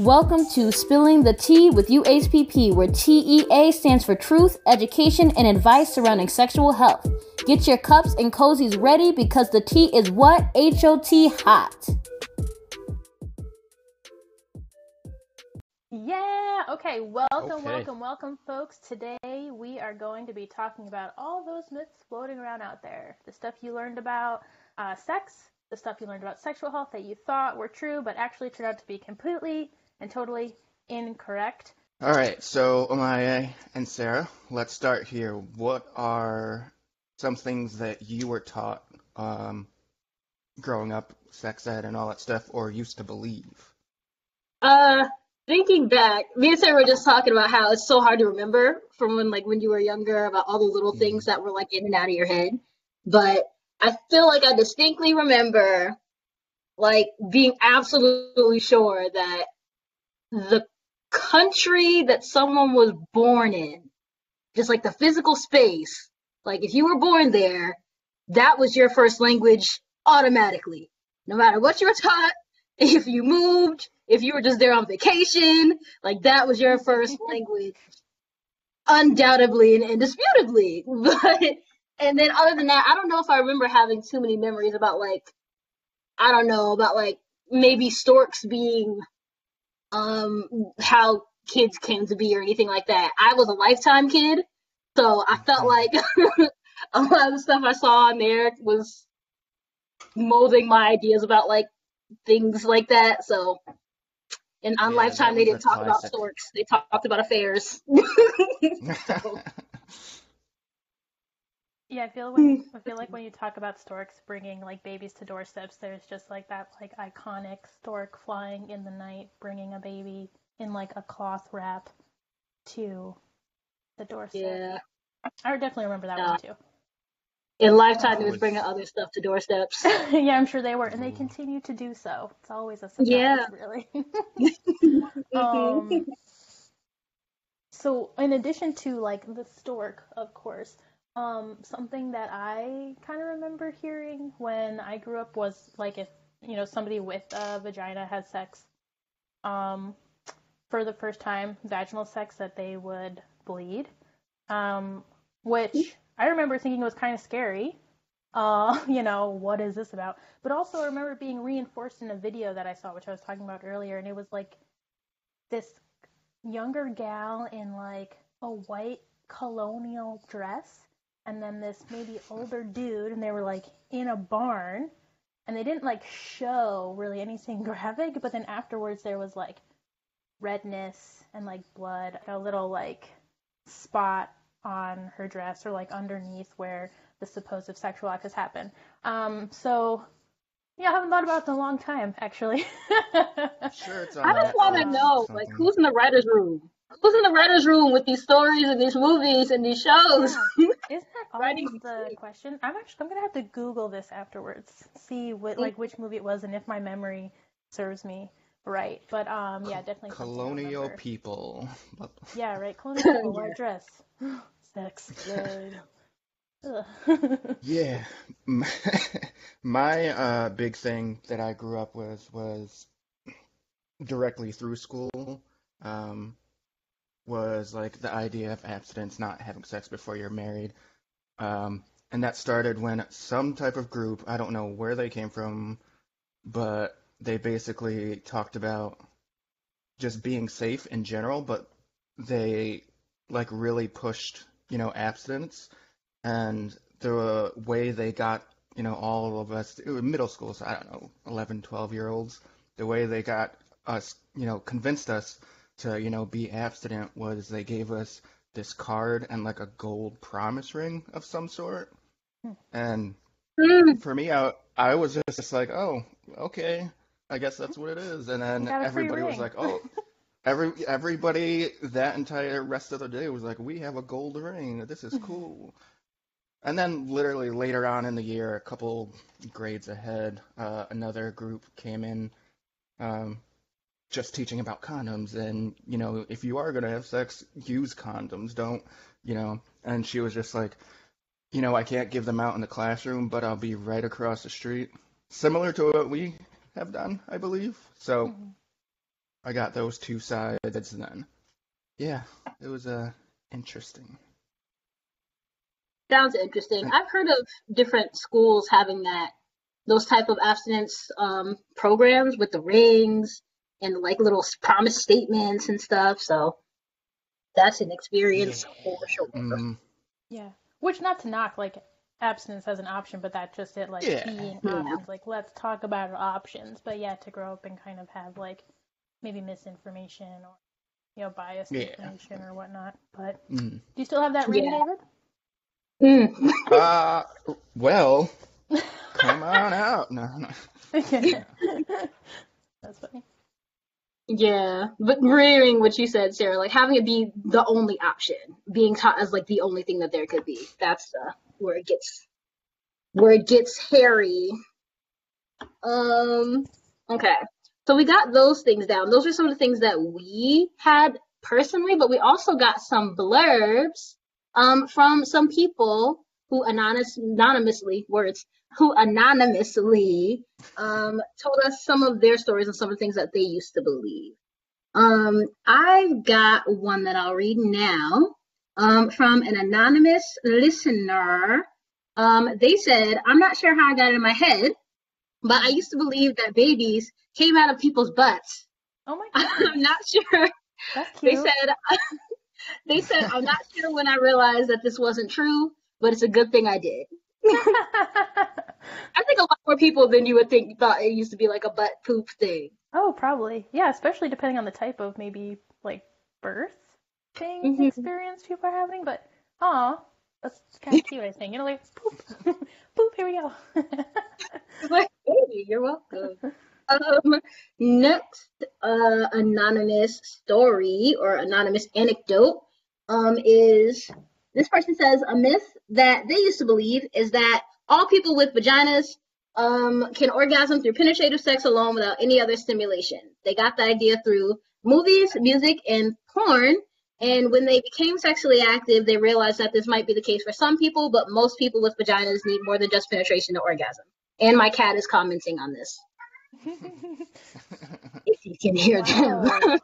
Welcome to Spilling the Tea with UHPP, where TEA stands for Truth, Education, and Advice Surrounding Sexual Health. Get your cups and cozies ready because the tea is what? HOT hot. Yeah, okay, welcome, Okay. welcome, welcome, folks. Today we are going to be talking about all those myths floating around out there. The stuff you learned about uh, sex, the stuff you learned about sexual health that you thought were true but actually turned out to be completely and totally incorrect. All right, so Amaya and Sarah, let's start here. What are some things that you were taught um, growing up, sex ed and all that stuff, or used to believe? Uh, thinking back, me and Sarah were just talking about how it's so hard to remember from when like when you were younger about all the little things that were like in and out of your head. But I feel like I distinctly remember like being absolutely sure that the country that someone was born in, just like the physical space, like if you were born there, that was your first language automatically. No matter what you were taught, if you moved, if you were just there on vacation, like that was your first language, undoubtedly and indisputably. But and then other than that, I don't know if I remember having too many memories about like I don't know about like maybe storks being um how kids came to be or anything like that. I was a lifetime kid, so I felt like a lot of the stuff I saw on there was molding my ideas about like things like that. So, and on Yeah, Lifetime, they didn't talk about storks. They talked about affairs. Yeah, I feel when hmm. I feel like when you talk about storks bringing like babies to doorsteps, there's just like that like iconic stork flying in the night, bringing a baby in like a cloth wrap to the doorstep. yeah. I definitely remember that Yeah. one too. In Lifetime, they Always. was bringing other stuff to doorsteps. yeah, I'm sure they were, and they Ooh. continue to do so. It's always a surprise, Yeah. really. Mm-hmm. um, so in addition to like the stork, of course, um, something that I kind of remember hearing when I grew up was like if you know somebody with a vagina had sex, um, for the first time, vaginal sex, that they would bleed, um, which I remember thinking was kind of scary. Uh, you know, what is this about? But also, I remember being reinforced in a video that I saw, which I was talking about earlier, and it was like this younger gal in like a white colonial dress, and then this maybe older dude, and they were like in a barn, and they didn't like show really anything graphic, but then afterwards there was like redness and like blood, a little like spot on her dress or like underneath where the supposed sexual act has happened. Um, so yeah, I haven't thought about it in a long time, actually. Sure, it's I just want to know, or like, who's in the writer's room? Who's in the writer's room with these stories and these movies and these shows? Isn't that Writing always the the- question? I'm actually I'm gonna have to Google this afterwards, see what like which movie it was and if my memory serves me right. But um, yeah, definitely Colonial people. Yeah, right. Colonial people, Yeah. white dress, sex, good. Yeah, my, my uh, big thing that I grew up with was directly through school, um, was like the idea of abstinence, not having sex before you're married. Um, and that started when some type of group, I don't know where they came from, but they basically talked about just being safe in general, but they like really pushed, you know, abstinence and the way they got you know all of us it was middle school so i don't know 11 12 year olds the way they got us you know convinced us to you know be abstinent was they gave us this card and like a gold promise ring of some sort. Hmm. and Mm, for me i i was just like oh okay. I guess that's what it is. And then You got a free everybody was like oh. Every everybody that entire rest of the day was like we have a gold ring. This is cool. And then literally later on in the year, a couple grades ahead, uh, another group came in, um, just teaching about condoms and, you know, if you are gonna have sex, use condoms, don't, you know. And she was just like, you know, I can't give them out in the classroom, but I'll be right across the street. Similar to what we have done, I believe. So Mhm. I got those two sides then. Yeah, it was uh interesting. Sounds interesting. I've heard of different schools having that those type of abstinence um, programs with the rings and like little promise statements and stuff. So that's an experience Yeah. for sure. Mm, Yeah. Which not to knock like abstinence as an option, but that just it like Yeah. keying Yeah. options. Like let's talk about our options. But yeah, to grow up and kind of have like maybe misinformation or you know biased Yeah. information or whatnot. But mm. do you still have that ring, Yeah. David? Mm. Uh, well, come on out. No, no. That's funny. Yeah, but mirroring what you said, Sarah, like having it be the only option, being taught as like the only thing that there could be. That's uh, where it gets where it gets hairy. Um, okay. So we got those things down. Those are some of the things that we had personally, but we also got some blurbs um from some people who anonymous anonymously words who anonymously um, told us some of their stories and some of the things that they used to believe. Um, I've got one that I'll read now um, from an anonymous listener. Um, they said, I'm not sure how I got it in my head, but I used to believe that babies came out of people's butts. Oh my god, I'm not sure. that's cute. They said, they said, I'm not sure when I realized that this wasn't true, but it's a good thing I did. I think a lot more people than you would think thought it used to be like a butt poop thing. oh, probably. Yeah, especially depending on the type of maybe like birth thing Mhm. experience people are having. But aw, that's kind of cute. I think you know, like poop, poop. Here we go. Like, hey, you're welcome. Um, next, uh, anonymous story or anonymous anecdote, um, is this person says a myth that they used to believe is that all people with vaginas, um, can orgasm through penetrative sex alone without any other stimulation. They got the idea through movies, music, and porn. And when they became sexually active, they realized that this might be the case for some people, but most people with vaginas need more than just penetration to orgasm. And my cat is commenting on this. If you can hear them.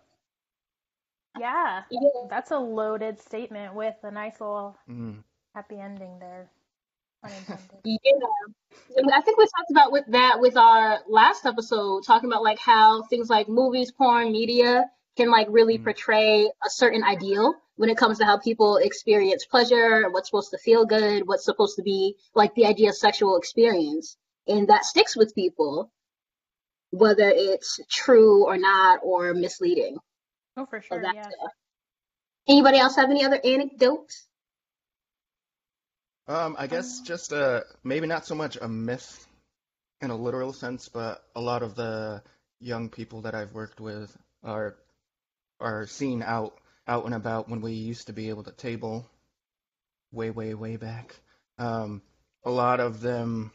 Wow. yeah, yeah. that's a loaded statement with a nice little Mm. happy ending there. Unintended. Yeah. And I think we talked about with that with our last episode, talking about like how things like movies, porn, media can like really Mm. portray a certain ideal when it comes to how people experience pleasure, what's supposed to feel good, what's supposed to be like the idea of sexual experience. And that sticks with people, whether it's true or not or misleading. Oh, for sure. that's Yeah. Anybody else have any other anecdotes? Um, I guess just uh maybe not so much a myth in a literal sense, but a lot of the young people that I've worked with are are seen out out and about when we used to be able to table way, way, way back. Um, a lot of them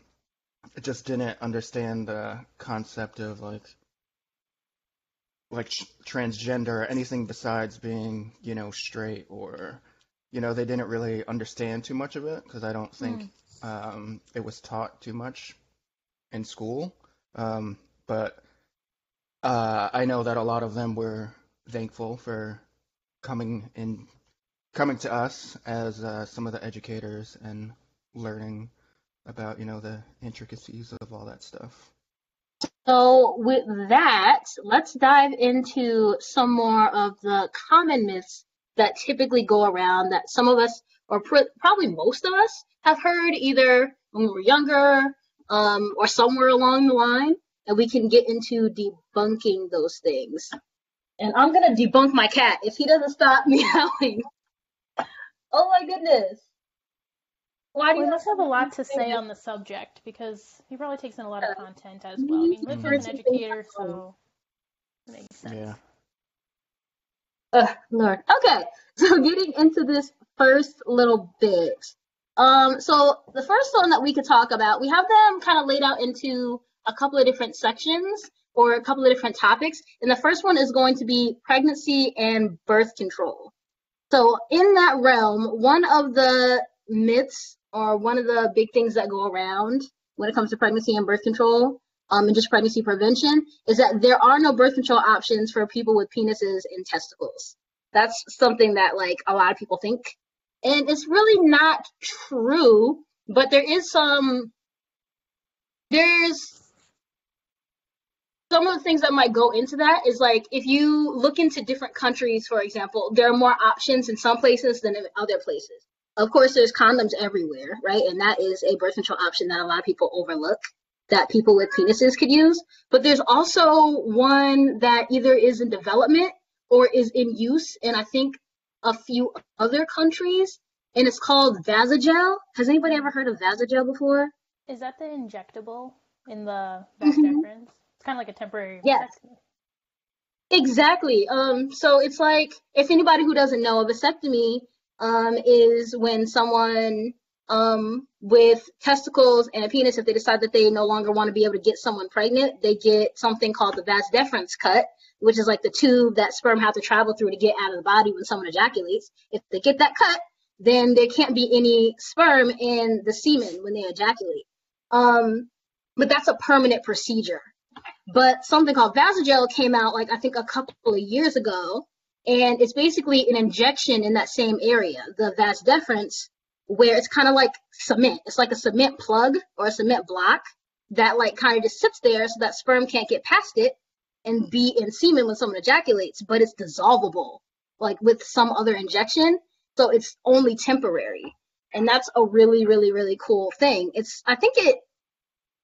just didn't understand the concept of like like tr- transgender or anything besides being, you know, straight or you know, they didn't really understand too much of it because I don't think um, it was taught too much in school. Um, but uh, I know that a lot of them were thankful for coming in, coming to us as uh, some of the educators and learning about, you know, the intricacies of all that stuff. So with that, let's dive into some more of the common myths that typically go around that some of us, or pr- probably most of us, have heard either when we were younger um, or somewhere along the line, and we can get into debunking those things. And I'm gonna debunk my cat if he doesn't stop meowing. oh my goodness! Why do Well, you he must have a lot to say say on the subject because he probably takes in a lot of content as well. I mean, Liv Mhm. is an educator, so it makes sense. Yeah. Ugh, Lord. Okay, so getting into this first little bit. Um, so the first one that we could talk about, we have them kind of laid out into a couple of different sections or a couple of different topics. And the first one is going to be pregnancy and birth control. So in that realm, one of the myths or one of the big things that go around when it comes to pregnancy and birth control um, and just pregnancy prevention is that there are no birth control options for people with penises and testicles. That's something that like a lot of people think, and it's really not true. But there is some, there's some of the things that might go into that is like if you look into different countries, for example, there are more options in some places than in other places. Of course, there's condoms everywhere, right? And that is a birth control option that a lot of people overlook that people with penises could use. But there's also one that either is in development or is in use in I think a few other countries, and it's called Vasalgel. Has anybody ever heard of Vasalgel before? Is that the injectable in the vas mm-hmm. deferens? It's kind of like a temporary yes. vasectomy. Exactly. Um, so it's like if anybody who doesn't know, a vasectomy um, is when someone um, with testicles and a penis, if they decide that they no longer want to be able to get someone pregnant, they get something called the vas deferens cut, which is like the tube that sperm have to travel through to get out of the body when someone ejaculates. If they get that cut, then there can't be any sperm in the semen when they ejaculate. Um, but that's a permanent procedure. But something called Vasalgel came out like I think a couple of years ago, and it's basically an injection in that same area, the vas deferens, where it's kind of like cement. It's like a cement plug or a cement block that like kind of just sits there so that sperm can't get past it and be in semen when someone ejaculates, but it's dissolvable, like with some other injection. So it's only temporary. And that's a really, really, really cool thing. It's I think it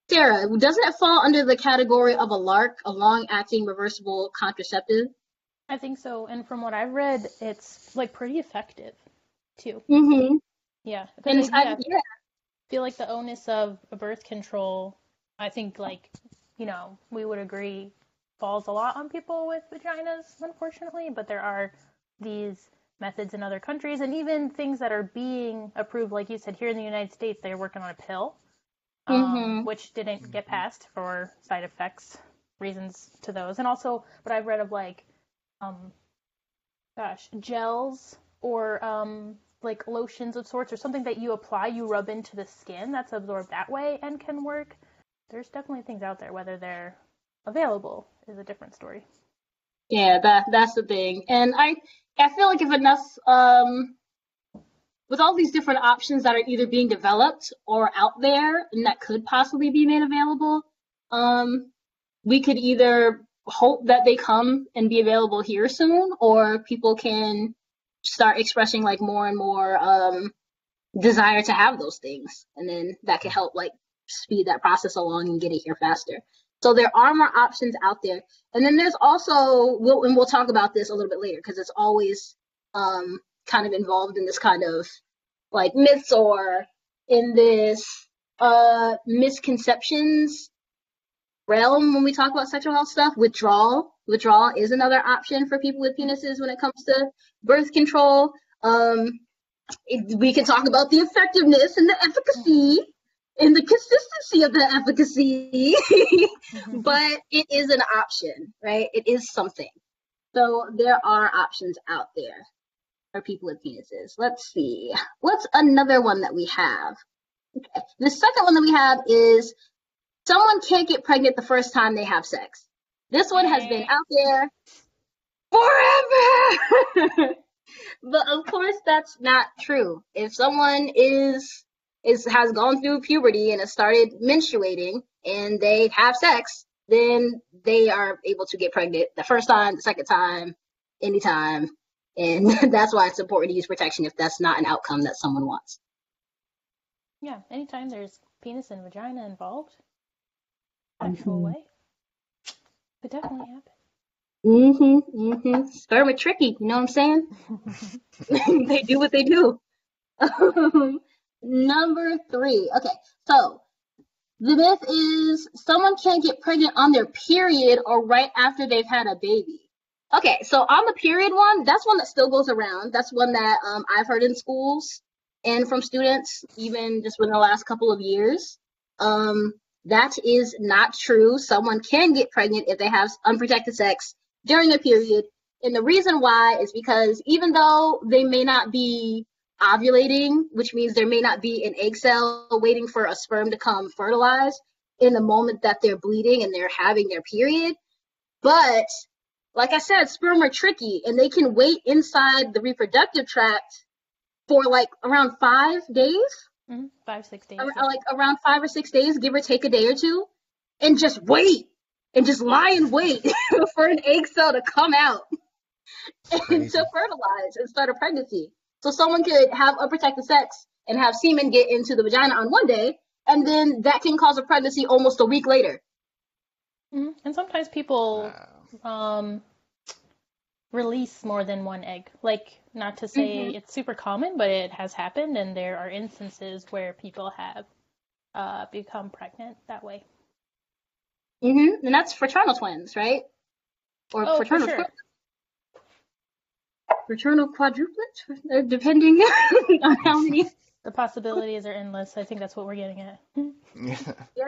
Sarah, doesn't it fall under the category of a LARC, a long acting reversible contraceptive? I think so. And from what I've read, it's like pretty effective too. Mm-hmm. Yeah. And I, yeah, yeah. feel like the onus of birth control, I think like, you know, we would agree falls a lot on people with vaginas, unfortunately, but there are these methods in other countries and even things that are being approved, like you said, here in the United States, they're working on a pill, um, mm-hmm. which didn't get passed for side effects reasons to those. And also, but I've read of like, um, gosh, gels or um, like lotions of sorts or something that you apply, you rub into the skin that's absorbed that way and can work. There's definitely things out there, whether they're available is a different story. Yeah, that that's the thing. And I I feel like if enough um with all these different options that are either being developed or out there and that could possibly be made available, um, we could either hope that they come and be available here soon, or people can start expressing like more and more um, desire to have those things, and then that can help like speed that process along and get it here faster. So there are more options out there, and then there's also we'll and we'll talk about this a little bit later because it's always um, kind of involved in this kind of like myths or in this uh, misconceptions realm when we talk about sexual health stuff. Withdrawal, withdrawal is another option for people with penises when it comes to birth control. Um, it, we can talk about the effectiveness and the efficacy and the consistency of the efficacy, mm-hmm. but it is an option, right? It is something. So there are options out there for people with penises. Let's see. What's another one that we have? Okay. The second one that we have is someone can't get pregnant the first time they have sex. This one has been out there forever. but of course that's not true. If someone is is has gone through puberty and has started menstruating and they have sex, then they are able to get pregnant the first time, the second time, anytime. And that's why it's important to use protection if that's not an outcome that someone wants. Yeah, anytime there's penis and vagina involved, actual mm-hmm. way, could definitely happen. Mm-hmm. Mm-hmm. Sperm are tricky, you know what I'm saying? they do what they do. Number three. Okay, so the myth is someone can't get pregnant on their period or right after they've had a baby. Okay, so on the period one, that's one that still goes around. That's one that um, I've heard in schools and from students, even just within the last couple of years. Um, that is not true. Someone can get pregnant if they have unprotected sex during a period. And the reason why is because even though they may not be ovulating, which means there may not be an egg cell waiting for a sperm to come fertilize, in the moment that they're bleeding and they're having their period. But like I said, sperm are tricky and they can wait inside the reproductive tract for like around five days, hmm Five, six days. or, yeah. like around five or six days, give or take a day or two, and just wait and just lie and wait for an egg cell to come out and to fertilize and start a pregnancy. So someone could have unprotected sex and have semen get into the vagina on one day, and then that can cause a pregnancy almost a week later. Mhm. And sometimes people Wow. um, release more than one egg. Like, not to say Mhm. it's super common, but it has happened, and there are instances where people have uh, become pregnant that way. hmm And that's fraternal twins, right? Or Oh, for fraternal sure. tri- fraternal quadruplets, uh, depending on how many. The possibilities are endless. I think that's what we're getting at. Yeah. Yeah.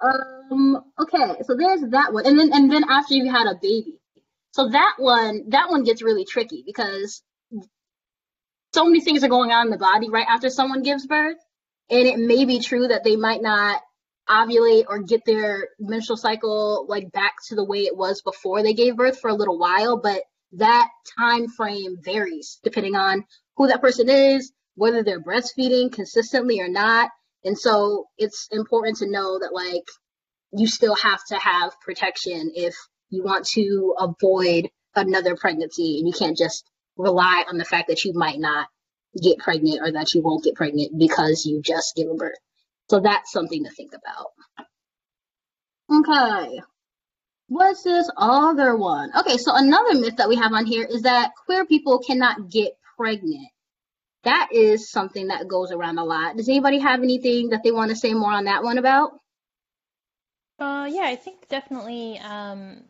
Um. Okay. So there's that one, and then and then after you had a baby, so that one that one gets really tricky because so many things are going on in the body right after someone gives birth, and it may be true that they might not ovulate or get their menstrual cycle like back to the way it was before they gave birth for a little while, but that time frame varies depending on who that person is, whether they're breastfeeding consistently or not. And so it's important to know that like you still have to have protection if you want to avoid another pregnancy and you can't just rely on the fact that you might not get pregnant or that you won't get pregnant because you just give birth. So that's something to think about. Okay. What's this other one? Okay, so another myth that we have on here is that queer people cannot get pregnant. That is something that goes around a lot. Does anybody have anything that they want to say more on that one about? Uh, yeah, I think definitely, um,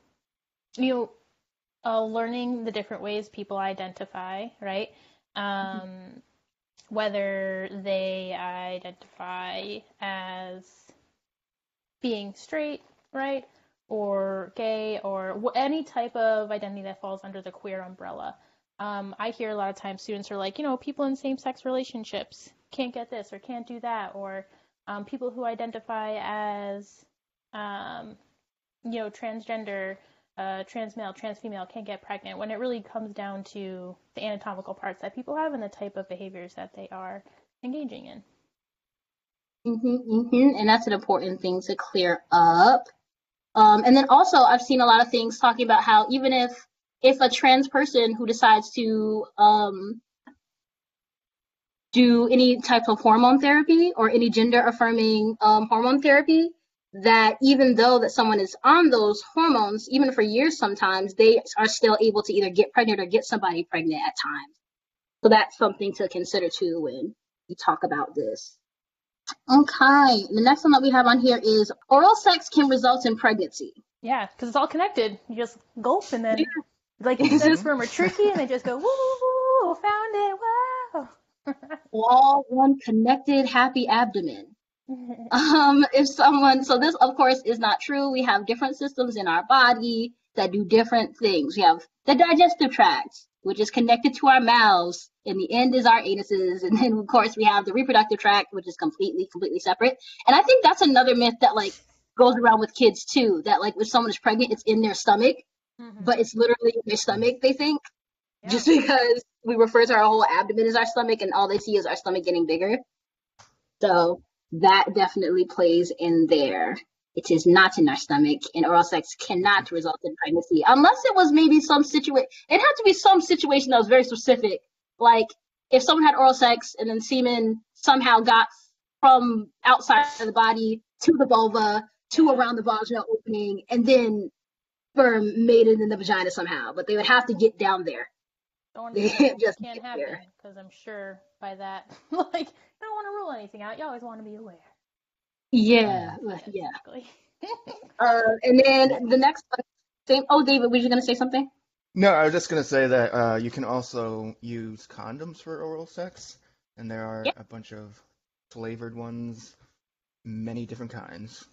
you know, uh, learning the different ways people identify, right? Um, whether they identify as being straight, right? Or gay, or wh- any type of identity that falls under the queer umbrella. Um, I hear a lot of times students are like, you know, people in same-sex relationships can't get this or can't do that, or um, people who identify as um, you know, transgender, uh, trans male, trans female can't get pregnant when it really comes down to the anatomical parts that people have and the type of behaviors that they are engaging in. hmm hmm And that's an important thing to clear up. Um, and then also, I've seen a lot of things talking about how even if if a trans person who decides to um, do any type of hormone therapy or any gender affirming um, hormone therapy, that even though that someone is on those hormones, even for years sometimes, they are still able to either get pregnant or get somebody pregnant at times. So that's something to consider too when you talk about this. Okay, the next one that we have on here is oral sex can result in pregnancy. Yeah, because it's all connected. You just gulp and then, like, you said, sperm are tricky and they just go, woo, woo, woo, found it, wow. All one connected happy abdomen. Um, if someone, so this of course is not true. We have different systems in our body that do different things. We have the digestive tract, which is connected to our mouths, and the end is our anuses, and then of course we have the reproductive tract, which is completely, completely separate. And I think that's another myth that like goes around with kids too. That like if someone is pregnant, it's in their stomach, Mhm. but it's literally in their stomach. They think Yeah. just because we refer to our whole abdomen as our stomach, and all they see is our stomach getting bigger. So that definitely plays in there. It is not in our stomach, and oral sex cannot result in pregnancy unless it was maybe some situation. It had to be some situation that was very specific, like if someone had oral sex and then semen somehow got from outside of the body to the vulva to around the vaginal opening, and then sperm made it in the vagina somehow. But they would have to get down there. Don't They just can't happen because I'm sure by that, like, I don't want to rule anything out. You always want to be aware. Yeah, yeah. Exactly. Uh, and then the next one, same. Oh, David, were you gonna say something? No, I was just gonna say that uh, you can also use condoms for oral sex, and there are Yep. a bunch of flavored ones, many different kinds.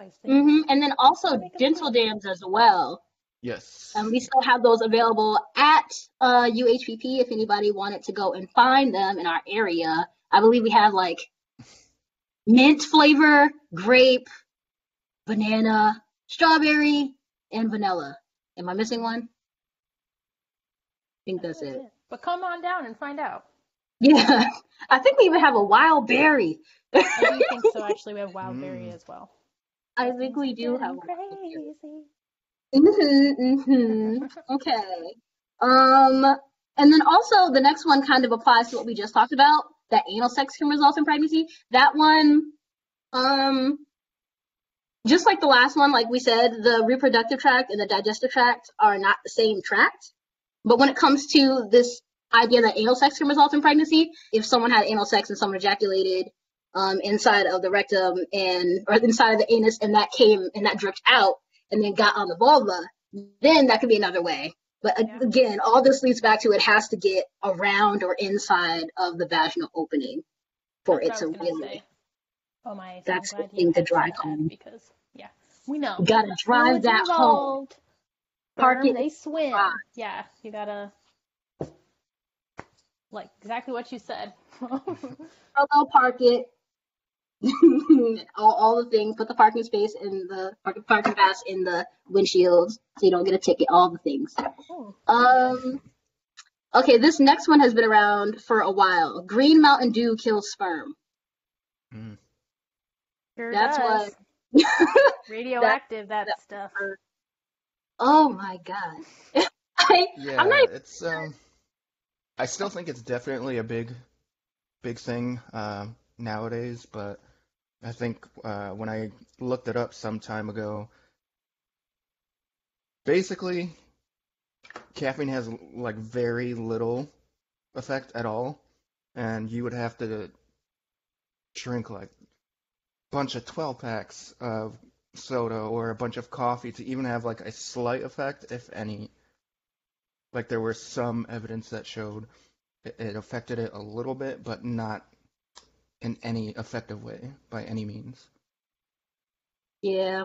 Mm-hmm. And then also dental dams as well. Yes. And we still have those available at uh, UHPP if anybody wanted to go and find them in our area. I believe we have like mint flavor, grape, banana, strawberry, and vanilla. Am I missing one? I think that's it. But come on down and find out. Yeah, I think we even have a wild berry. I do think so. Actually, we have wild berry Mm. as well. I think we do Getting have. wild berry. crazy. Mhm, mhm. Okay. Um, and then also the next one kind of applies to what we just talked about, that anal sex can result in pregnancy. That one, um, just like the last one, like we said, the reproductive tract and the digestive tract are not the same tract. But when it comes to this idea that anal sex can result in pregnancy, if someone had anal sex and someone ejaculated um, inside of the rectum and or inside of the anus and that came and that dripped out and then got on the vulva, then that could be another way. But uh, Yeah. again, all this leads back to it has to get around or inside of the vaginal opening for That's it to really. Oh my, That's the thing to drive home. because yeah, we know. You gotta drive that home. involved. Park Sperm, it They swim. drive. Yeah, you gotta like exactly what you said. Parallel park it. all, all the things. Put the parking space in the parking parking pass in the windshields so you don't get a ticket. All the things. Oh, Um. Okay, this next one has been around for a while. Green Mountain Dew kills sperm. Mm. sure That's does. what. radioactive that, that- stuff. oh my god. I Yeah, I'm not it's um I still think it's definitely a big big thing um nowadays, but I think uh when I looked it up some time ago, basically caffeine has like very little effect at all, and you would have to drink like a bunch of 12 packs of soda or a bunch of coffee to even have like a slight effect, if any. Like there was some evidence that showed it, it affected it a little bit, but not in any effective way by any means. Yeah.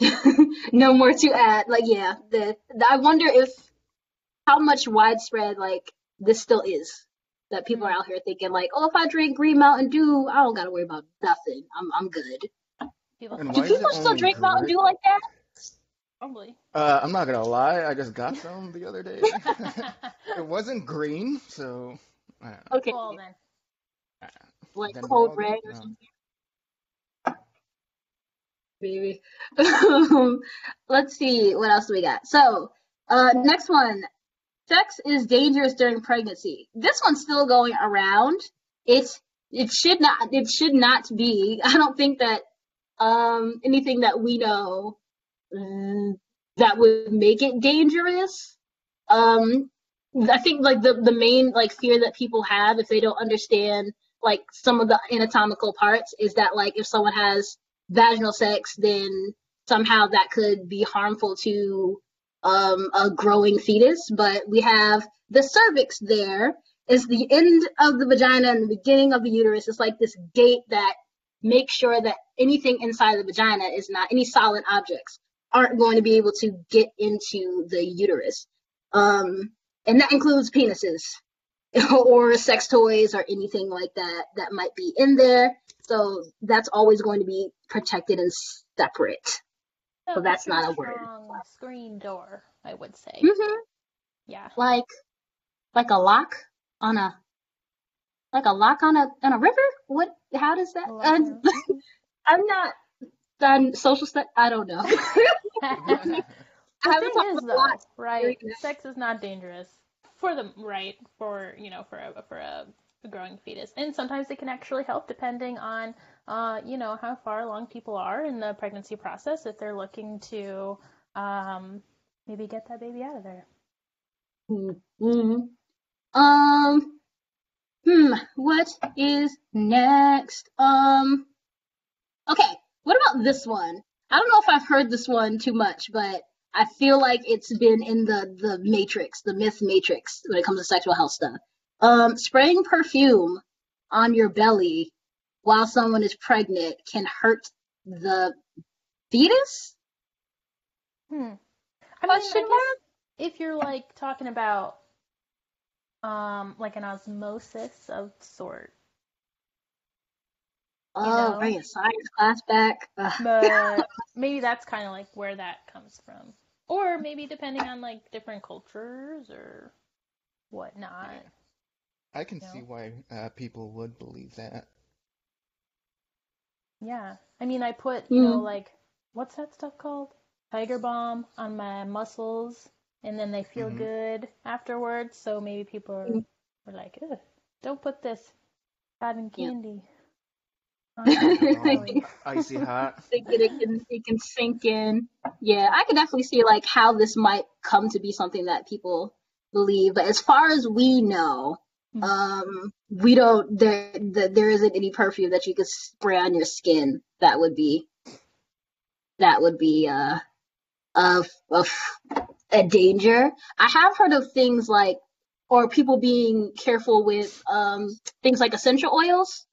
no more to add. Like, yeah, the, the I wonder if how much widespread like this still is. That people are out here thinking like, oh, if I drink Green Mountain Dew, I don't gotta worry about nothing. I'm I'm good. People Do why is it people still only drink Mountain Dew like that? Probably. Uh, I'm not gonna lie, I just got some the other day. It wasn't green, so I don't know. Okay, well then. Like cold all red or something. Maybe. Let's see what else we got. So, uh, next one. Sex is dangerous during pregnancy. This one's still going around. It's it should not it should not be. I don't think that um anything that we know mm, that would make it dangerous. Um I think like the the main like fear that people have if they don't understand like some of the anatomical parts is that like if someone has vaginal sex then somehow that could be harmful to um, a growing fetus. But we have the cervix there. Is the end of the vagina and the beginning of the uterus. It's like this gate that makes sure that anything inside the vagina is not any solid objects aren't going to be able to get into the uterus. Um, and that includes penises or sex toys or anything like that that might be in there. So that's always going to be protected and separate. So that's not a word. Screen door, I would say. hmm Yeah. Like, like a lock on a, like a lock on a on a river. What? How does that? Uh, I'm not done social stuff. I don't know. I haven't talked is, though, right? Sex is not dangerous for the right for you know for a for a, a growing fetus, and sometimes it can actually help depending on uh you know how far along people are in the pregnancy process if they're looking to um maybe get that baby out of there. hmm Um. Hmm. What is next? Um. Okay. What about this one? I don't know if I've heard this one too much, but I feel like it's been in the the matrix, the myth matrix, when it comes to sexual health stuff. Um, spraying perfume on your belly while someone is pregnant can hurt the fetus. Hmm. I mean, I if you're like talking about um like an osmosis of sort, Oh, know? bring a science class back. But maybe that's kind of like where that comes from. Or maybe depending on like different cultures or whatnot. I can No. see why uh, people would believe that. Yeah. I mean, I put, you know, Mm. like, what's that stuff called? Tiger Balm on my muscles, and then they feel Mhm. good afterwards. So maybe people are, Mm. are like, Ugh, don't put this cotton Yeah. candy on Tiger my Balm, belly. icy hot. Thinking it can it can sink in. Yeah, I can definitely see like how this might come to be something that people believe. But as far as we know, Hmm. um, we don't there th- there isn't any perfume that you could spray on your skin that would be that would be uh of of a danger. I have heard of things like or people being careful with um things like essential oils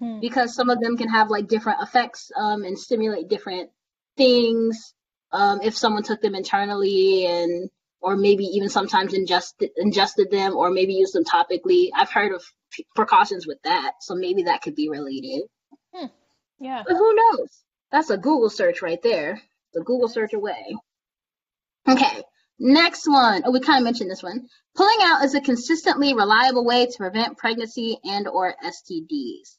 Hmm. because some of them can have like different effects um, and stimulate different things um, if someone took them internally and or maybe even sometimes ingested ingested them or maybe used them topically. I've heard of precautions with that so maybe that could be related Yeah. but who knows? That's a google search right there. The google search away. Okay next one. Oh we kind of mentioned this one. Pulling out is a consistently reliable way to prevent pregnancy and or stds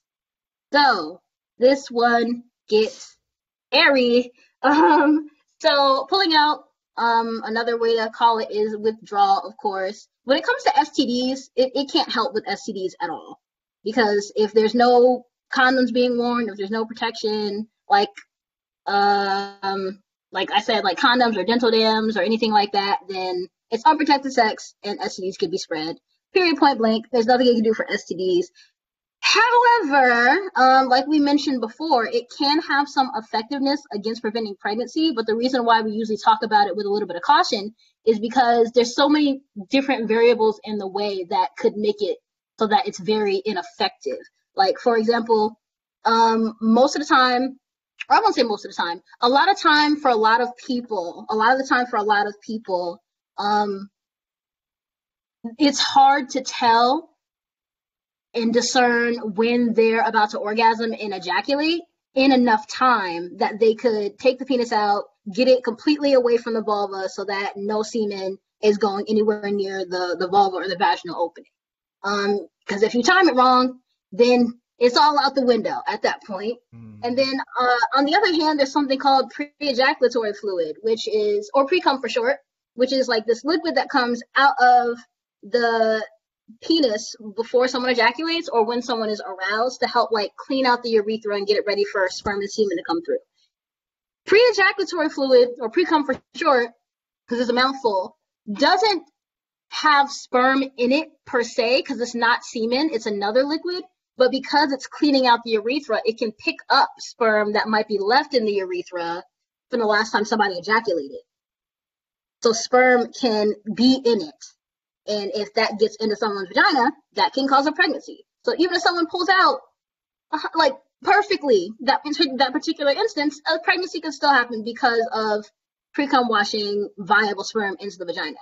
so this one gets airy. Um, so pulling out, um, another way to call it is withdrawal, of course. When it comes to STDs, it, it can't help with STDs at all. Because if there's no condoms being worn, if there's no protection, like um like I said, like condoms or dental dams or anything like that, then it's unprotected sex and STDs could be spread. Period point blank. There's nothing you can do for STDs. However, um, like we mentioned before, it can have some effectiveness against preventing pregnancy. But the reason why we usually talk about it with a little bit of caution is because there's so many different variables in the way that could make it so that it's very ineffective. Like, for example, um, most of the time, or I won't say most of the time, a lot of time for a lot of people, a lot of the time for a lot of people, um, it's hard to tell and discern when they're about to orgasm and ejaculate in enough time that they could take the penis out, get it completely away from the vulva so that no semen is going anywhere near the, the vulva or the vaginal opening. Um, because if you time it wrong, then it's all out the window at that point. Mm. And then uh, on the other hand, there's something called pre-ejaculatory fluid, which is, or pre-cum for short, which is like this liquid that comes out of the penis before someone ejaculates or when someone is aroused to help like clean out the urethra and get it ready for sperm and semen to come through. Pre-ejaculatory fluid, or pre-cum for short, because it's a mouthful, doesn't have sperm in it per se, because it's not semen, it's another liquid. But because it's cleaning out the urethra, it can pick up sperm that might be left in the urethra from the last time somebody ejaculated. So sperm can be in it. And if that gets into someone's vagina, that can cause a pregnancy. So even if someone pulls out uh, like perfectly that that particular instance, a pregnancy can still happen because of pre-cum washing viable sperm into the vagina.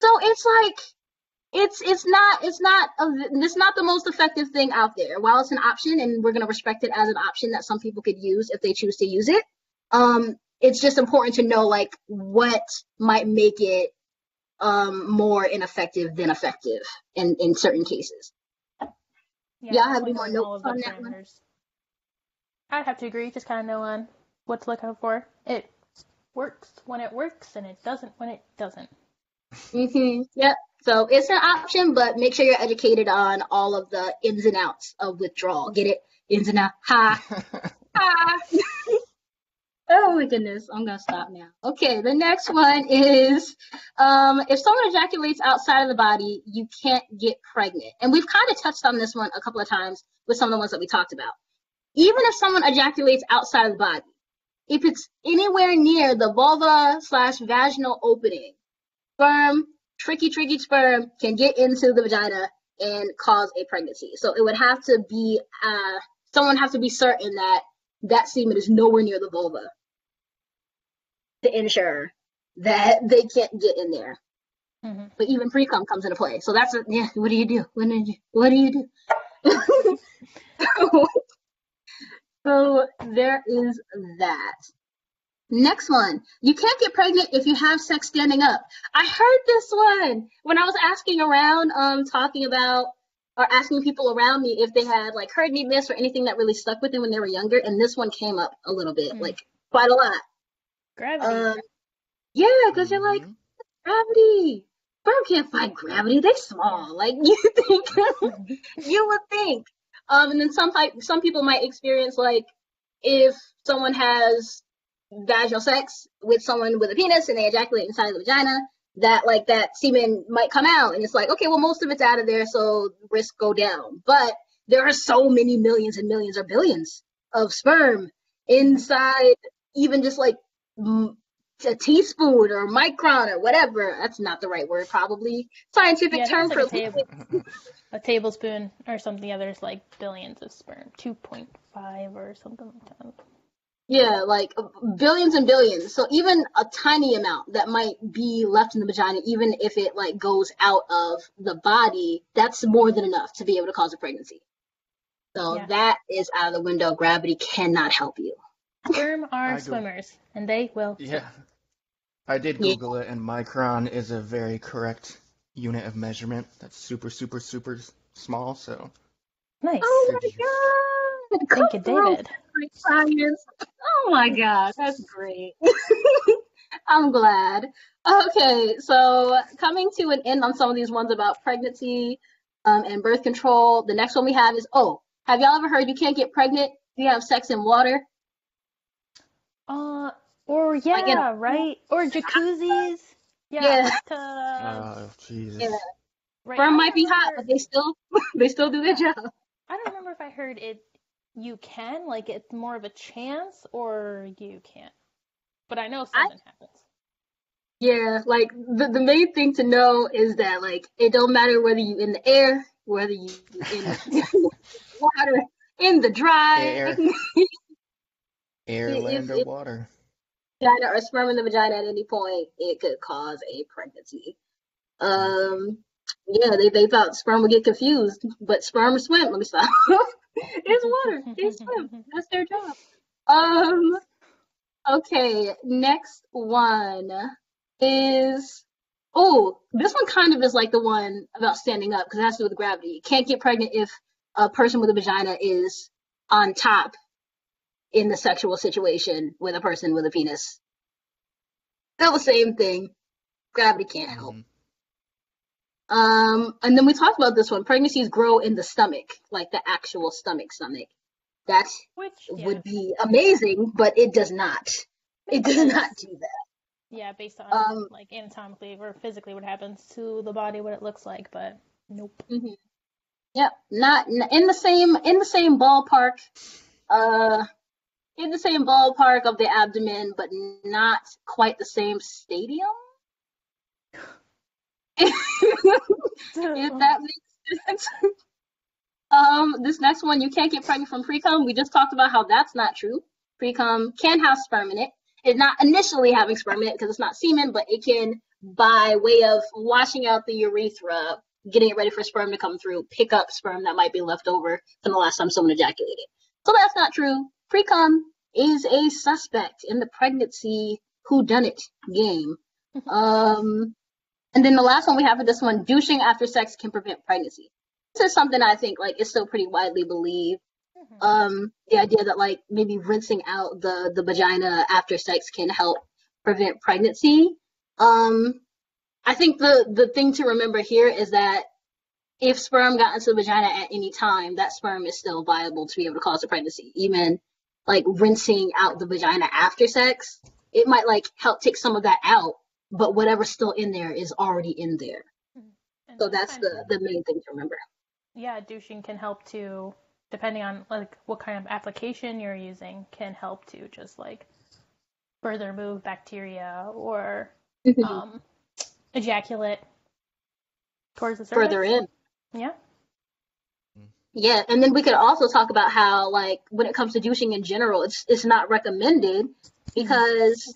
So it's like it's it's not it's not a, it's not the most effective thing out there. While it's an option and we're gonna respect it as an option that some people could use if they choose to use it, um, it's just important to know like what might make it um, more ineffective than effective in in certain cases. Y'all have any more notes on that one? I'd have to agree, just kind of knowing what to look out for. It works when it works, and it doesn't when it doesn't. hmm Yep. So it's an option, but make sure you're educated on all of the ins and outs of withdrawal. Get it? Ins and out. Ha. ha. oh my goodness. I'm gonna stop now. Okay. The next one is um, if someone ejaculates outside of the body, you can't get pregnant. And we've kind of touched on this one a couple of times with some of the ones that we talked about. Even if someone ejaculates outside of the body, if it's anywhere near the vulva slash vaginal opening, sperm, tricky, tricky sperm can get into the vagina and cause a pregnancy. So it would have to be, uh, someone have to be certain that that semen is nowhere near the vulva to ensure that they can't get in there. hmm But even pre-cum comes into play. So that's a, yeah. What do you do? What do you what do you do? So there is that. Next one. You can't get pregnant if you have sex standing up. I heard this one when I was asking around, um, talking about or asking people around me if they had like heard me miss or anything that really stuck with them when they were younger, and this one came up a little bit, Mm. like quite a lot. Gravity. Um, yeah, because you're like Mhm. gravity. Sperm can't fight gravity. They small. Like you think, you would think. Um, and then some type, some people might experience like if someone has vaginal sex with someone with a penis and they ejaculate inside the vagina, that like that semen might come out, and it's like okay, well most of it's out of there, so risk go down. But there are so many millions and millions or billions of sperm inside, even just like m- a teaspoon or a micron or whatever. That's not the right word, probably. Scientific Yeah, term think for a table. a tablespoon or something. Yeah, there's like billions of sperm, 2.5 or something like that. Yeah, like uh, billions and billions. So even a tiny amount that might be left in the vagina, even if it like goes out of the body, that's more than enough to be able to cause a pregnancy. So Yeah. that is out of the window. Gravity cannot help you. Sperm are go- swimmers, and they will. Yeah. I did Yeah. Google it, and micron is a very correct unit of measurement. That's super, super, super small. So Nice. Oh my use. god! Thank you, David. Science. Oh my god, that's great. I'm glad. Okay, so coming to an end on some of these ones about pregnancy um, and birth control. The next one we have is oh, have y'all ever heard you can't get pregnant if you have sex in water? Uh, or yeah, Like in a- right? Or jacuzzis. Yeah. Yeah. To, oh Jesus. Yeah. right. Sperm I might be hot, but they still they still do their job. I don't remember if I heard it. You can like it's more of a chance, or you can't. But I know I- something happens. Yeah, like the, the main thing to know is that like it don't matter whether you in the air, whether you in the water, in the dry, Air. Air, If- land, or water. vagina or sperm in the vagina at any point, it could cause a pregnancy. Um, yeah, they, they thought sperm would get confused, but sperm swim. Let me stop. it's water. They swim. That's their job. Um, okay, next one is oh, this one kind of is like the one about standing up because it has to do with gravity. You can't get pregnant if a person with a vagina is on top in the sexual situation with a person with a penis. Still the same thing. Gravity can't help. Mhm. Um, and then we talked about this one. Pregnancies grow in the stomach, like the actual stomach, stomach. That Which yeah, would be amazing, but it does not. It does not do that. Yeah, based on Um, like anatomically or physically what happens to the body, what it looks like, but nope. hmm Yep, not in the same in the same ballpark. Uh, in the same ballpark of the abdomen, but not quite the same stadium. if that makes sense. um, this next one, you can't get pregnant from pre-cum. We just talked about how that's not true. Pre-cum can have sperm in it. It's not initially having sperm in it because it's not semen, but it can, by way of washing out the urethra, getting it ready for sperm to come through, pick up sperm that might be left over from the last time someone ejaculated. So that's not true. Pre-cum is a suspect in the pregnancy whodunit game. Um, and then the last one we have for this one, douching after sex can prevent pregnancy. This is something I think like is still pretty widely believed. Mhm. Um, the idea that like maybe rinsing out the the vagina after sex can help prevent pregnancy. Um, I think the the thing to remember here is that if sperm got into the vagina at any time, that sperm is still viable to be able to cause a pregnancy. Even like rinsing out the vagina after sex, it might like help take some of that out, but whatever's still in there is already in there. And So that's the the main thing to remember. yeah, douching can help to, depending on like what kind of application you're using, can help to just like further move bacteria or Mm-hmm. um, ejaculate towards the surface. Further in. Yeah. Yeah, and then we could also talk about how, like, when it comes to douching in general, it's it's not recommended because,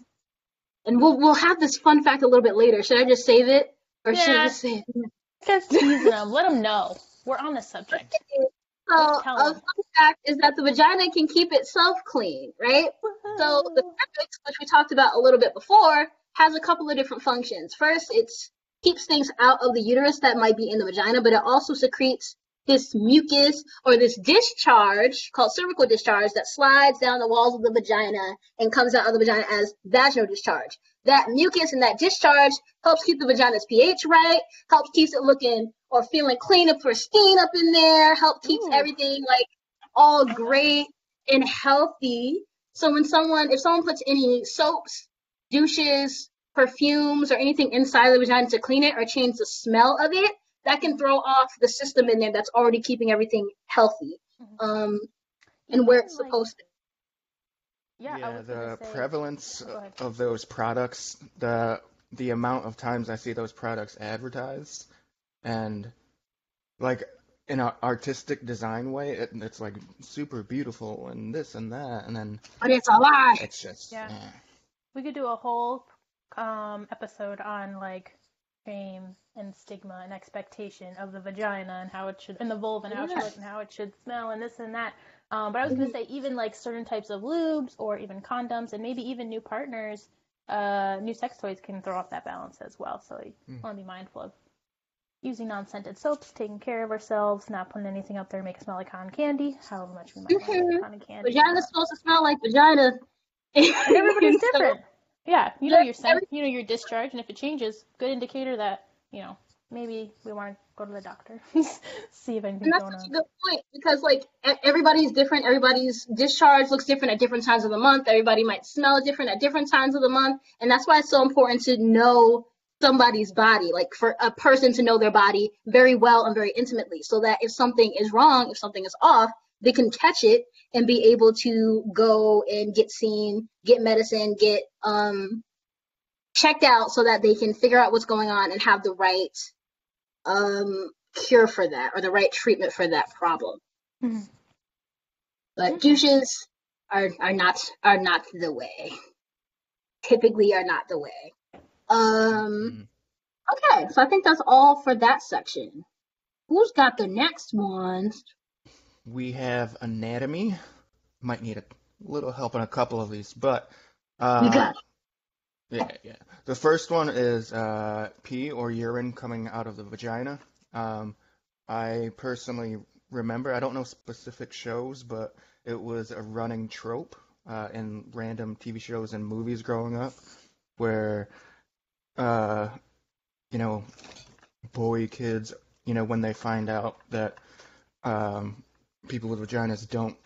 and we'll we'll have this fun fact a little bit later. Should I just save it, or should I just say it? Just teasing them. Let them know we're on the subject. So a fun fact is that the vagina can keep itself clean, right? So the cervix, which we talked about a little bit before, has a couple of different functions. First, it keeps things out of the uterus that might be in the vagina, but it also secretes this mucus or this discharge called cervical discharge that slides down the walls of the vagina and comes out of the vagina as vaginal discharge. That mucus and that discharge helps keep the vagina's pH right, helps keeps it looking or feeling clean and pristine up in there, help keeps Ooh. everything like all great and healthy. So when someone, if someone puts any soaps, douches, perfumes, or anything inside the vagina to clean it or change the smell of it, that can throw off the system in there that's already keeping everything healthy Mhm. um, and where it's supposed to. Yeah, Yeah, the say. prevalence of those products, the the amount of times I see those products advertised, and like in an artistic design way, it, it's like super beautiful and this and that, and then But it's a lie. it's just Yeah. eh. We could do a whole um, episode on like shame and stigma and expectation of the vagina and how it should and the vulva and how it should look and how it should smell and this and that. Um, but I was gonna say even like certain types of lubes or even condoms and maybe even new partners, uh, new sex toys can throw off that balance as well. So you Mm. want to be mindful of using non-scented soaps, taking care of ourselves, not putting anything out there to make it smell like cotton candy, however much we might want Mhm. cotton candy. Vagina's supposed to smell like vagina. Everybody's different. Yeah, you know your scent, you know your discharge, and if it changes, good indicator that you know maybe we want to go to the doctor, see if And anything's that's going such a on. good point because like everybody's different. Everybody's discharge looks different at different times of the month. Everybody might smell different at different times of the month, and that's why it's so important to know somebody's body, like for a person to know their body very well and very intimately, so that if something is wrong, if something is off, they can catch it and be able to go and get seen, get medicine, get um checked out so that they can figure out what's going on and have the right um cure for that or the right treatment for that problem. Mhm. But douches are are not are not the way. Typically are not the way. Um Mm. okay, so I think that's all for that section. Who's got the next ones? We have anatomy. Might need a little help on a couple of these, but uh. Yeah, yeah. The first one is uh, pee or urine coming out of the vagina. Um, I personally remember, I don't know specific shows, but it was a running trope uh, in random TV shows and movies growing up where, uh, you know, boy kids, you know, when they find out that um, people with vaginas don't,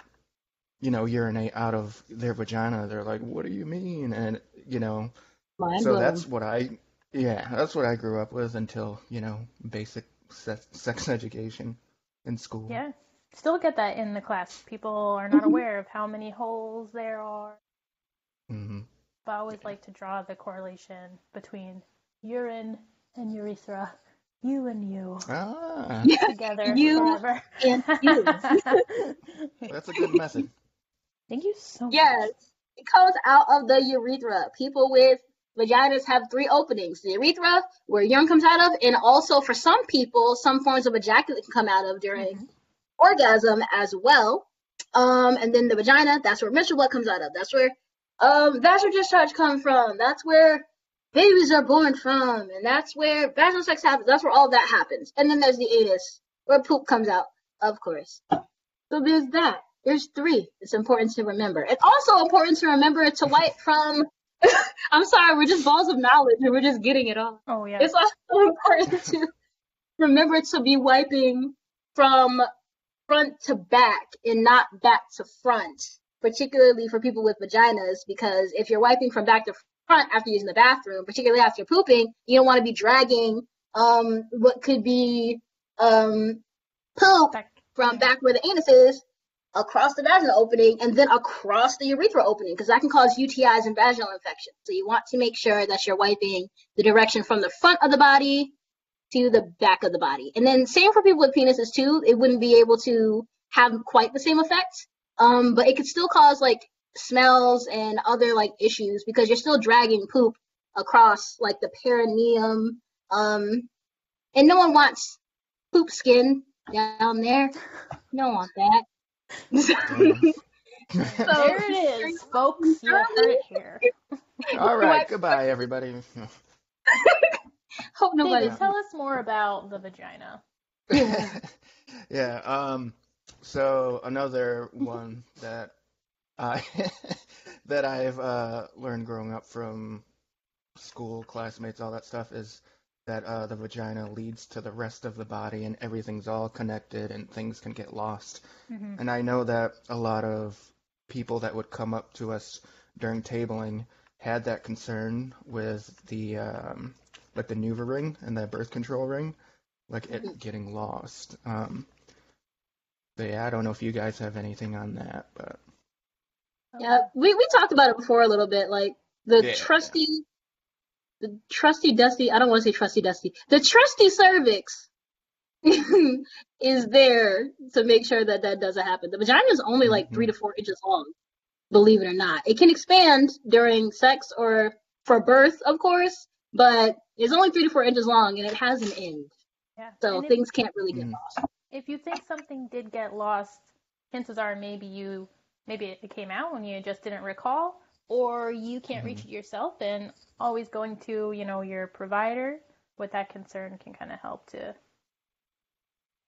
you know, urinate out of their vagina, they're like, what do you mean? And, you know, Mind so blown. that's what I, yeah, that's what I grew up with until, you know, basic sex, sex education in school. Yeah, still get that in the class. People are not aware of how many holes there are. mm-hmm. But I always like to draw the correlation between urine and urethra. You and you Ah, together You forever. and you. that's a good method. Thank you so much. Yes, it comes out of the urethra. People with vaginas have three openings: the urethra, where urine comes out of, and also for some people, some forms of ejaculate can come out of during Mhm. orgasm as well. Um, and then the vagina, that's where menstrual blood comes out of. That's where um, vaginal discharge comes from. That's where babies are born from, and that's where vaginal sex happens. That's where all that happens. And then there's the anus, where poop comes out, of course. So there's that. There's three. It's important to remember. It's also important to remember to wipe from. I'm sorry, we're just balls of knowledge and we're just getting it all. Oh yeah. It's also important to remember to be wiping from front to back and not back to front, particularly for people with vaginas, because if you're wiping from back to front after using the bathroom, particularly after pooping, you don't want to be dragging um what could be um poop from back where the anus is across the vaginal opening and then across the urethra opening because that can cause UTIs and vaginal infections. So you want to make sure that you're wiping the direction from the front of the body to the back of the body. And then same for people with penises too. It wouldn't be able to have quite the same effect. Um, but it could still cause like smells and other like issues because you're still dragging poop across like the perineum. Um, and no one wants poop skin down there. You don't want that. So- there it is, folks. You heard it here. All right, goodbye, everybody. Hope nobody. David, tell us more about the vagina. yeah. Um. So another one that I that I've uh, learned growing up from school, classmates, all that stuff is that uh, the vagina leads to the rest of the body, and everything's all connected, and things can get lost. hmm And I know that a lot of people that would come up to us during tabling had that concern with the um, like the NuvaRing and the birth control ring, like it getting lost. Um, but yeah, I don't know if you guys have anything on that, but Yeah, we, we talked about it before a little bit. Like the Yeah. trusty, the trusty dusty. I don't want to say trusty dusty. The trusty cervix is there to make sure that that doesn't happen. The vagina is only like Mhm. three to four inches long. Believe it or not, it can expand during sex or for birth, of course, but it's only three to four inches long and it has an end. Yeah. So And if, things can't really get Mhm. lost. if you think something did get lost, chances are maybe you maybe it came out when you just didn't recall, or you can't reach mm-hmm. it yourself. And always going to you know your provider with that concern can kind of help to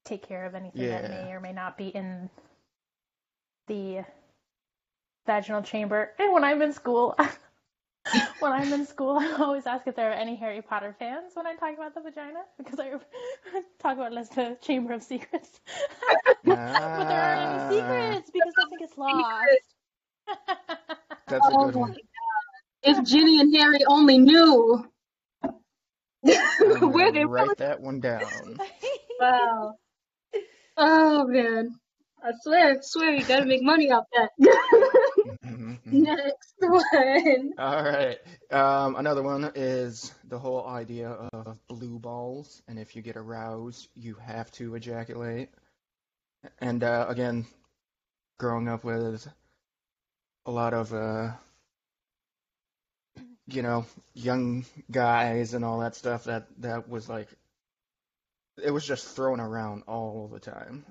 take care of anything that may or may not be in the vaginal chamber. And when I'm in school, when I'm in school, I always ask if there are any Harry Potter fans when I talk about the vagina because I talk about it as the Chamber of Secrets. but there aren't any Ah, secrets because nothing gets lost. that's a Oh good one. If Ginny and Harry only knew I'm where gonna they write really that one down. Wow. Oh man. I swear, I swear you gotta make money off that. Next one. All right. Um, another one is the whole idea of blue balls, and if you get aroused, you have to ejaculate. And uh, again, growing up with a lot of uh, you know, young guys and all that stuff, that that was like it was just thrown around all the time.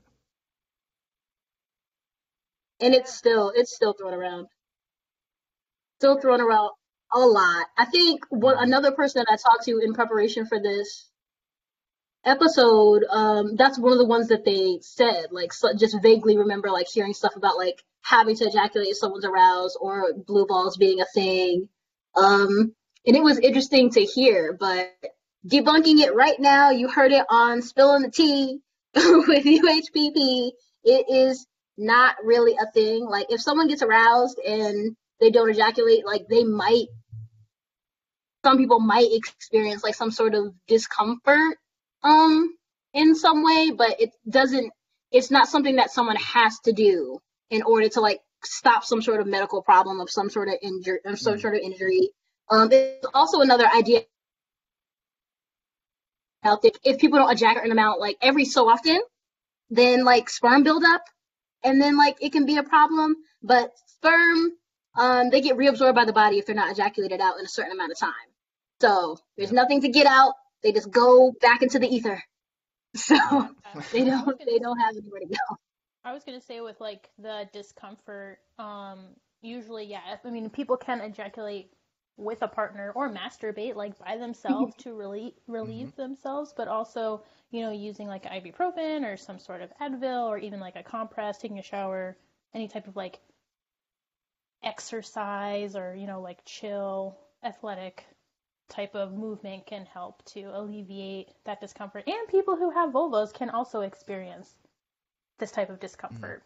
And it's still it's still thrown around. Still thrown around a lot. I think what another person that I talked to in preparation for this episode, um, that's one of the ones that they said, like so, just vaguely remember like hearing stuff about like having to ejaculate if someone's aroused or blue balls being a thing. Um, and it was interesting to hear, but debunking it right now, you heard it on Spilling the Tea with UHPP. It is not really a thing. Like if someone gets aroused and they don't ejaculate, like they might some people might experience like some sort of discomfort um in some way, but it doesn't it's not something that someone has to do in order to like stop some sort of medical problem of some sort of injury of some Mm. sort of injury. Um it's also another idea out there if people don't ejaculate an amount like every so often, then like sperm buildup and then like it can be a problem. But sperm, um, they get reabsorbed by the body if they're not ejaculated out in a certain amount of time. So there's nothing to get out. They just go back into the ether. So they don't they don't have anywhere to go. I was gonna say with like the discomfort, um, usually yeah, I mean people can ejaculate with a partner or masturbate like by themselves to relieve relieve themselves, but also you know using like ibuprofen or some sort of Advil or even like a compress, taking a shower, any type of like exercise or you know like chill athletic type of movement can help to alleviate that discomfort. And people who have vulvas can also experience this type of discomfort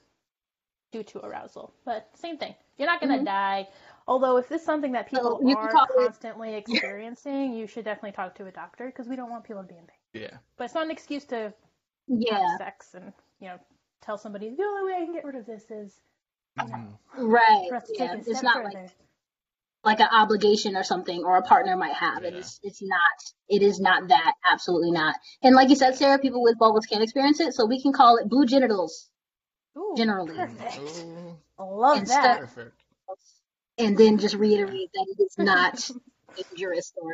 due to arousal. But same thing. You're not going to Mhm. die. Although if this is something that people you are call it- constantly experiencing, you should definitely talk to a doctor because we don't want people to be in pain. Yeah. But it's not an excuse to Yeah, have sex and, you know, tell somebody the only way I can get rid of this is you Mhm. right. for us to Yeah, take a it's step not further. like like an obligation or something or a partner might have. It Yeah. is it's not it is not that. Absolutely not. And like you said, Sarah, people with vulvas can't experience it, so we can call it blue genitals Ooh, generally. Perfect. Ooh, Love Instead- that. perfect. and then just reiterate that it is not dangerous or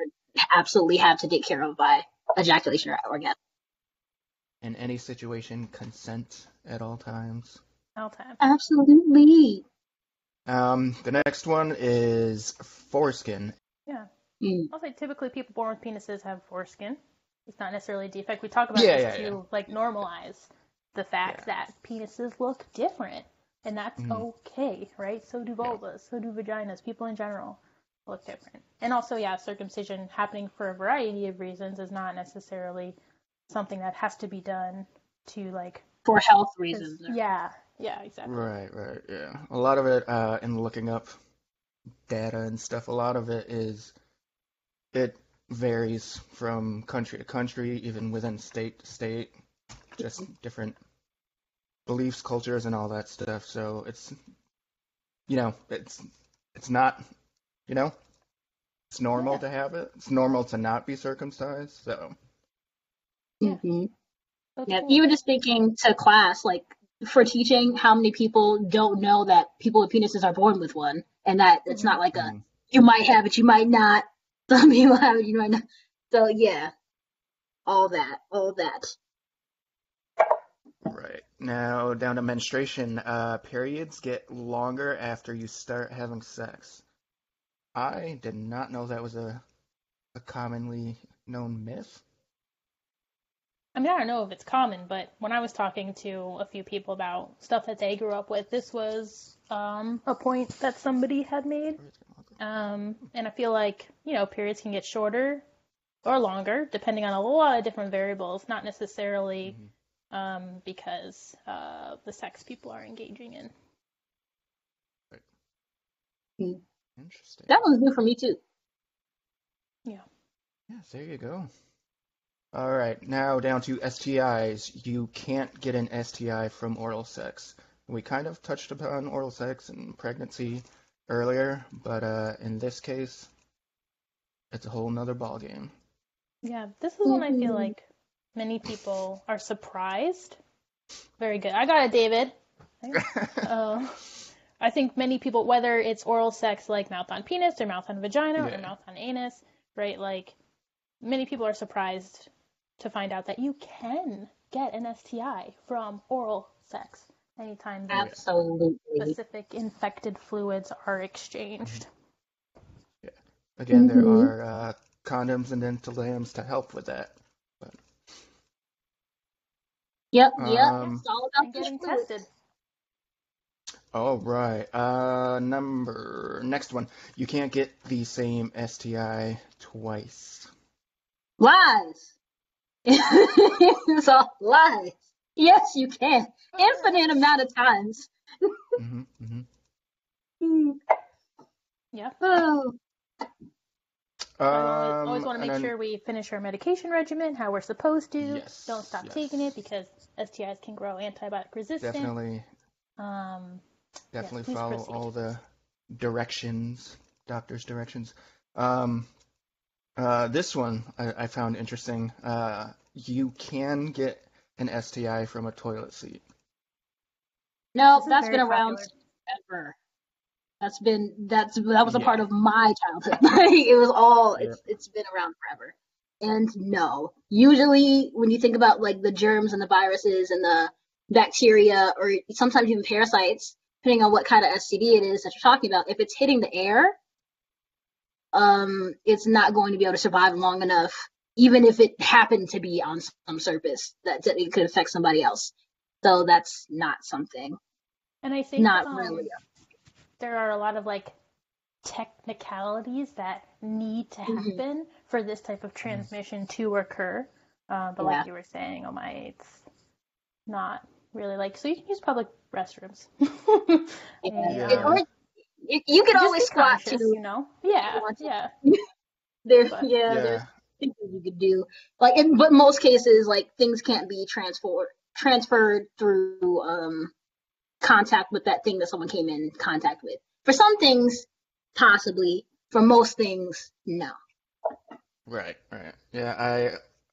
absolutely have to take care of by ejaculation or orgasm. in any situation, consent at all times. All time. Absolutely. Um, the next one is foreskin. Yeah. Mm. I'll say typically people born with penises have foreskin. It's not necessarily a defect. We talk about Yeah, this yeah, to yeah. like normalize the fact Yeah. that penises look different, and that's Mhm. okay, right? So do vulvas, so do vaginas. People in general look different, and also, yeah, circumcision happening for a variety of reasons is not necessarily something that has to be done to like. For health reasons. Yeah, yeah, exactly. Right, right, yeah. A lot of it, uh, in looking up data and stuff, a lot of it is it varies from country to country, even within state to state, just different beliefs, cultures, and all that stuff. So it's, you know, it's it's not, you know, it's normal Yeah. to have it. It's normal to not be circumcised. So Yeah. hmm So Yeah, cool. even just speaking to class, like for teaching, how many people don't know that people with penises are born with one, and that it's not like a mm, you might have it, you might not. Some people have it, you might not. So yeah, all that, all that. right now down to menstruation. Uh, periods get longer after you start having sex. I did not know that was a a commonly known myth. I mean, I don't know if it's common, but when I was talking to a few people about stuff that they grew up with, this was um, a point that somebody had made. Um, and I feel like, you know, periods can get shorter or longer, depending on a lot of different variables, not necessarily Mhm. um, because uh, the sex people are engaging in. Interesting. That one's new for me too. Yeah. Yes, there you go. All right, now down to STIs. You can't get an STI from oral sex. We kind of touched upon oral sex and pregnancy earlier, but uh, in this case, it's a whole nother ballgame. Yeah, this is when I feel Mhm. like many people are surprised. Very good. I got it, David. Uh, I think many people, whether it's oral sex like mouth on penis or mouth on vagina Yeah. or mouth on anus, right? Like many people are surprised to find out that you can get an STI from oral sex anytime the Absolutely. specific infected fluids are exchanged. Yeah. Again, there Mhm. are uh, condoms and dental dams to help with that. Yep, yep. Um, it's all about getting fluids. tested. All right. Uh, number next one. You can't get the same STI twice. Lies. it's all lies. Yes, you can. Infinite amount of times. hmm hmm Hmm. Yeah. Oh, I always, always Um, want to make then- sure we finish our medication regimen how we're supposed to. Yes, Don't stop yes. taking it because STIs can grow antibiotic resistant. Definitely, Um, definitely please follow proceed. all the directions, doctor's directions. Um, uh, this one I, I found interesting. Uh, you can get an STI from a toilet seat. no, that's that's very been around popular. forever. That's been that's that was a Yeah. part of my childhood. It was all Yeah. it's it's been around forever. And no, usually when you think about like the germs and the viruses and the bacteria or sometimes even parasites, depending on what kind of STD it is that you're talking about, if it's hitting the air, um, it's not going to be able to survive long enough, even if it happened to be on some surface that, that it could affect somebody else. So that's not something. and I think Not um, really. there are a lot of like technicalities that need to Mhm. happen for this type of transmission to occur. Uh, but Yeah. like you were saying, oh my, it's not really like so you can use public restrooms. And, Yeah. Yeah. Or you, you can just always squat conscious, too. you know? Yeah, yeah. There, But- yeah, there's things you could do. Like, in but most cases, like things can't be transferred transferred through um contact with that thing that someone came in contact with. For some things, possibly. For most things, no. Right, right. Yeah,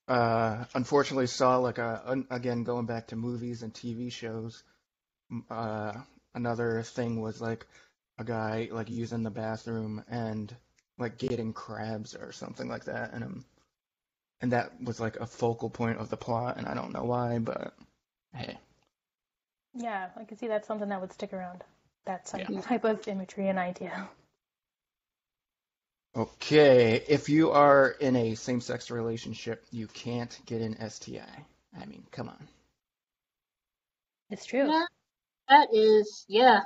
I uh, unfortunately saw like a un, again going back to movies and TV shows. Uh, another thing was like a guy like using the bathroom and like getting crabs or something like that, and um, and that was like a focal point of the plot, and I don't know why, but hey. Yeah, I can see that's something that would stick around. That type, Yeah. type of imagery and idea. Okay, if you are in a same-sex relationship, you can't get an STI. I mean, come on. It's true. Yeah, that is, yeah.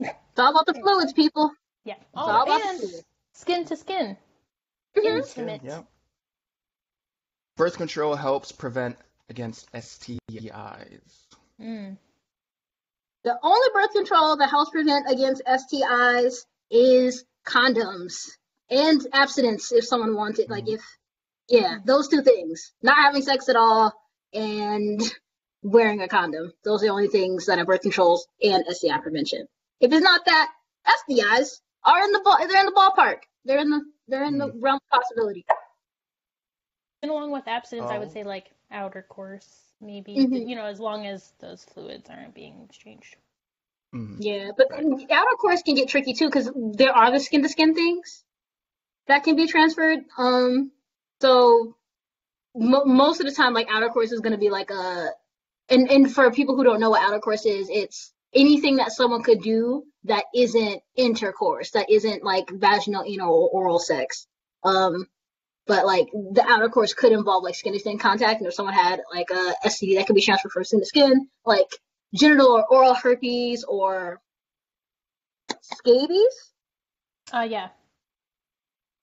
It's all about the fluids, people. Yeah. It's all Oh, about and fluids. skin to skin. Mhm. Intimate. Yep. Birth control helps prevent against STIs. Mm. The only birth control that helps prevent against STIs is condoms and abstinence if someone wants wanted. Like if, yeah, those two things. Not having sex at all and wearing a condom. Those are the only things that are birth controls and STI prevention. If it's not that, STIs are in the ball. They're in the ballpark. They're in the they're in the realm of possibility. And along with abstinence, I would Oh. say like outer course, maybe. Mhm. You know, as long as those fluids aren't being exchanged. Mhm. Yeah, but Right. outer course can get tricky too because there are the skin to skin things that can be transferred. Um, so mo- most of the time, like outer course is going to be like a, and and for people who don't know what outer course is, it's anything that someone could do that isn't intercourse, that isn't like vaginal, anal, or oral sex. Um, but like the outer course could involve like skin to skin contact, and if someone had like a STD that could be transferred from skin to skin, like genital or oral herpes or scabies. Uh, yeah.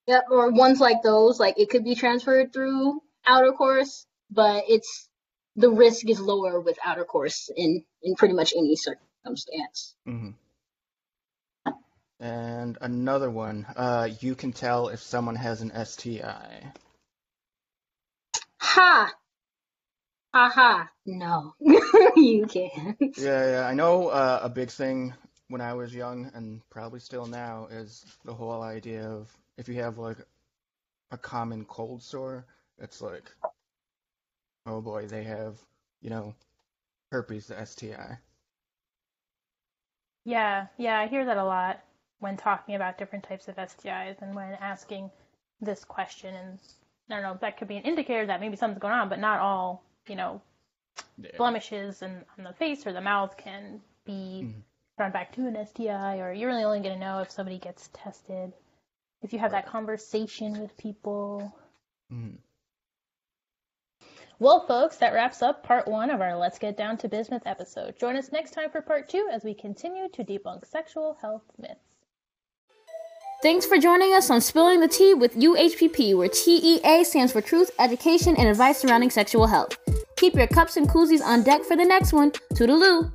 Yep, or ones like those, like it could be transferred through outer course, but it's the risk is lower with outer course in in pretty much any circumstance. Mhm. And another one, uh, you can tell if someone has an STI. Ha! Ha ha! No, you can't. Yeah, yeah, I know uh, a big thing when I was young, and probably still now, is the whole idea of if you have like a common cold sore, it's like, oh boy, they have, you know, herpes, the STI. Yeah, yeah, I hear that a lot when talking about different types of STIs and when asking this question. And I don't know, that could be an indicator that maybe something's going on, but not all, you know, Yeah. blemishes and on the face or the mouth can be Mhm. brought back to an STI, or you're really only going to know if somebody gets tested, if you have that conversation with people. Mhm. Well, folks, that wraps up part one of our Let's Get Down to Business episode. Join us next time for part two as we continue to debunk sexual health myths. Thanks for joining us on Spilling the Tea with UHPP, where TEA stands for Truth, Education, and Advice Surrounding Sexual Health. Keep your cups and koozies on deck for the next one. Toodaloo!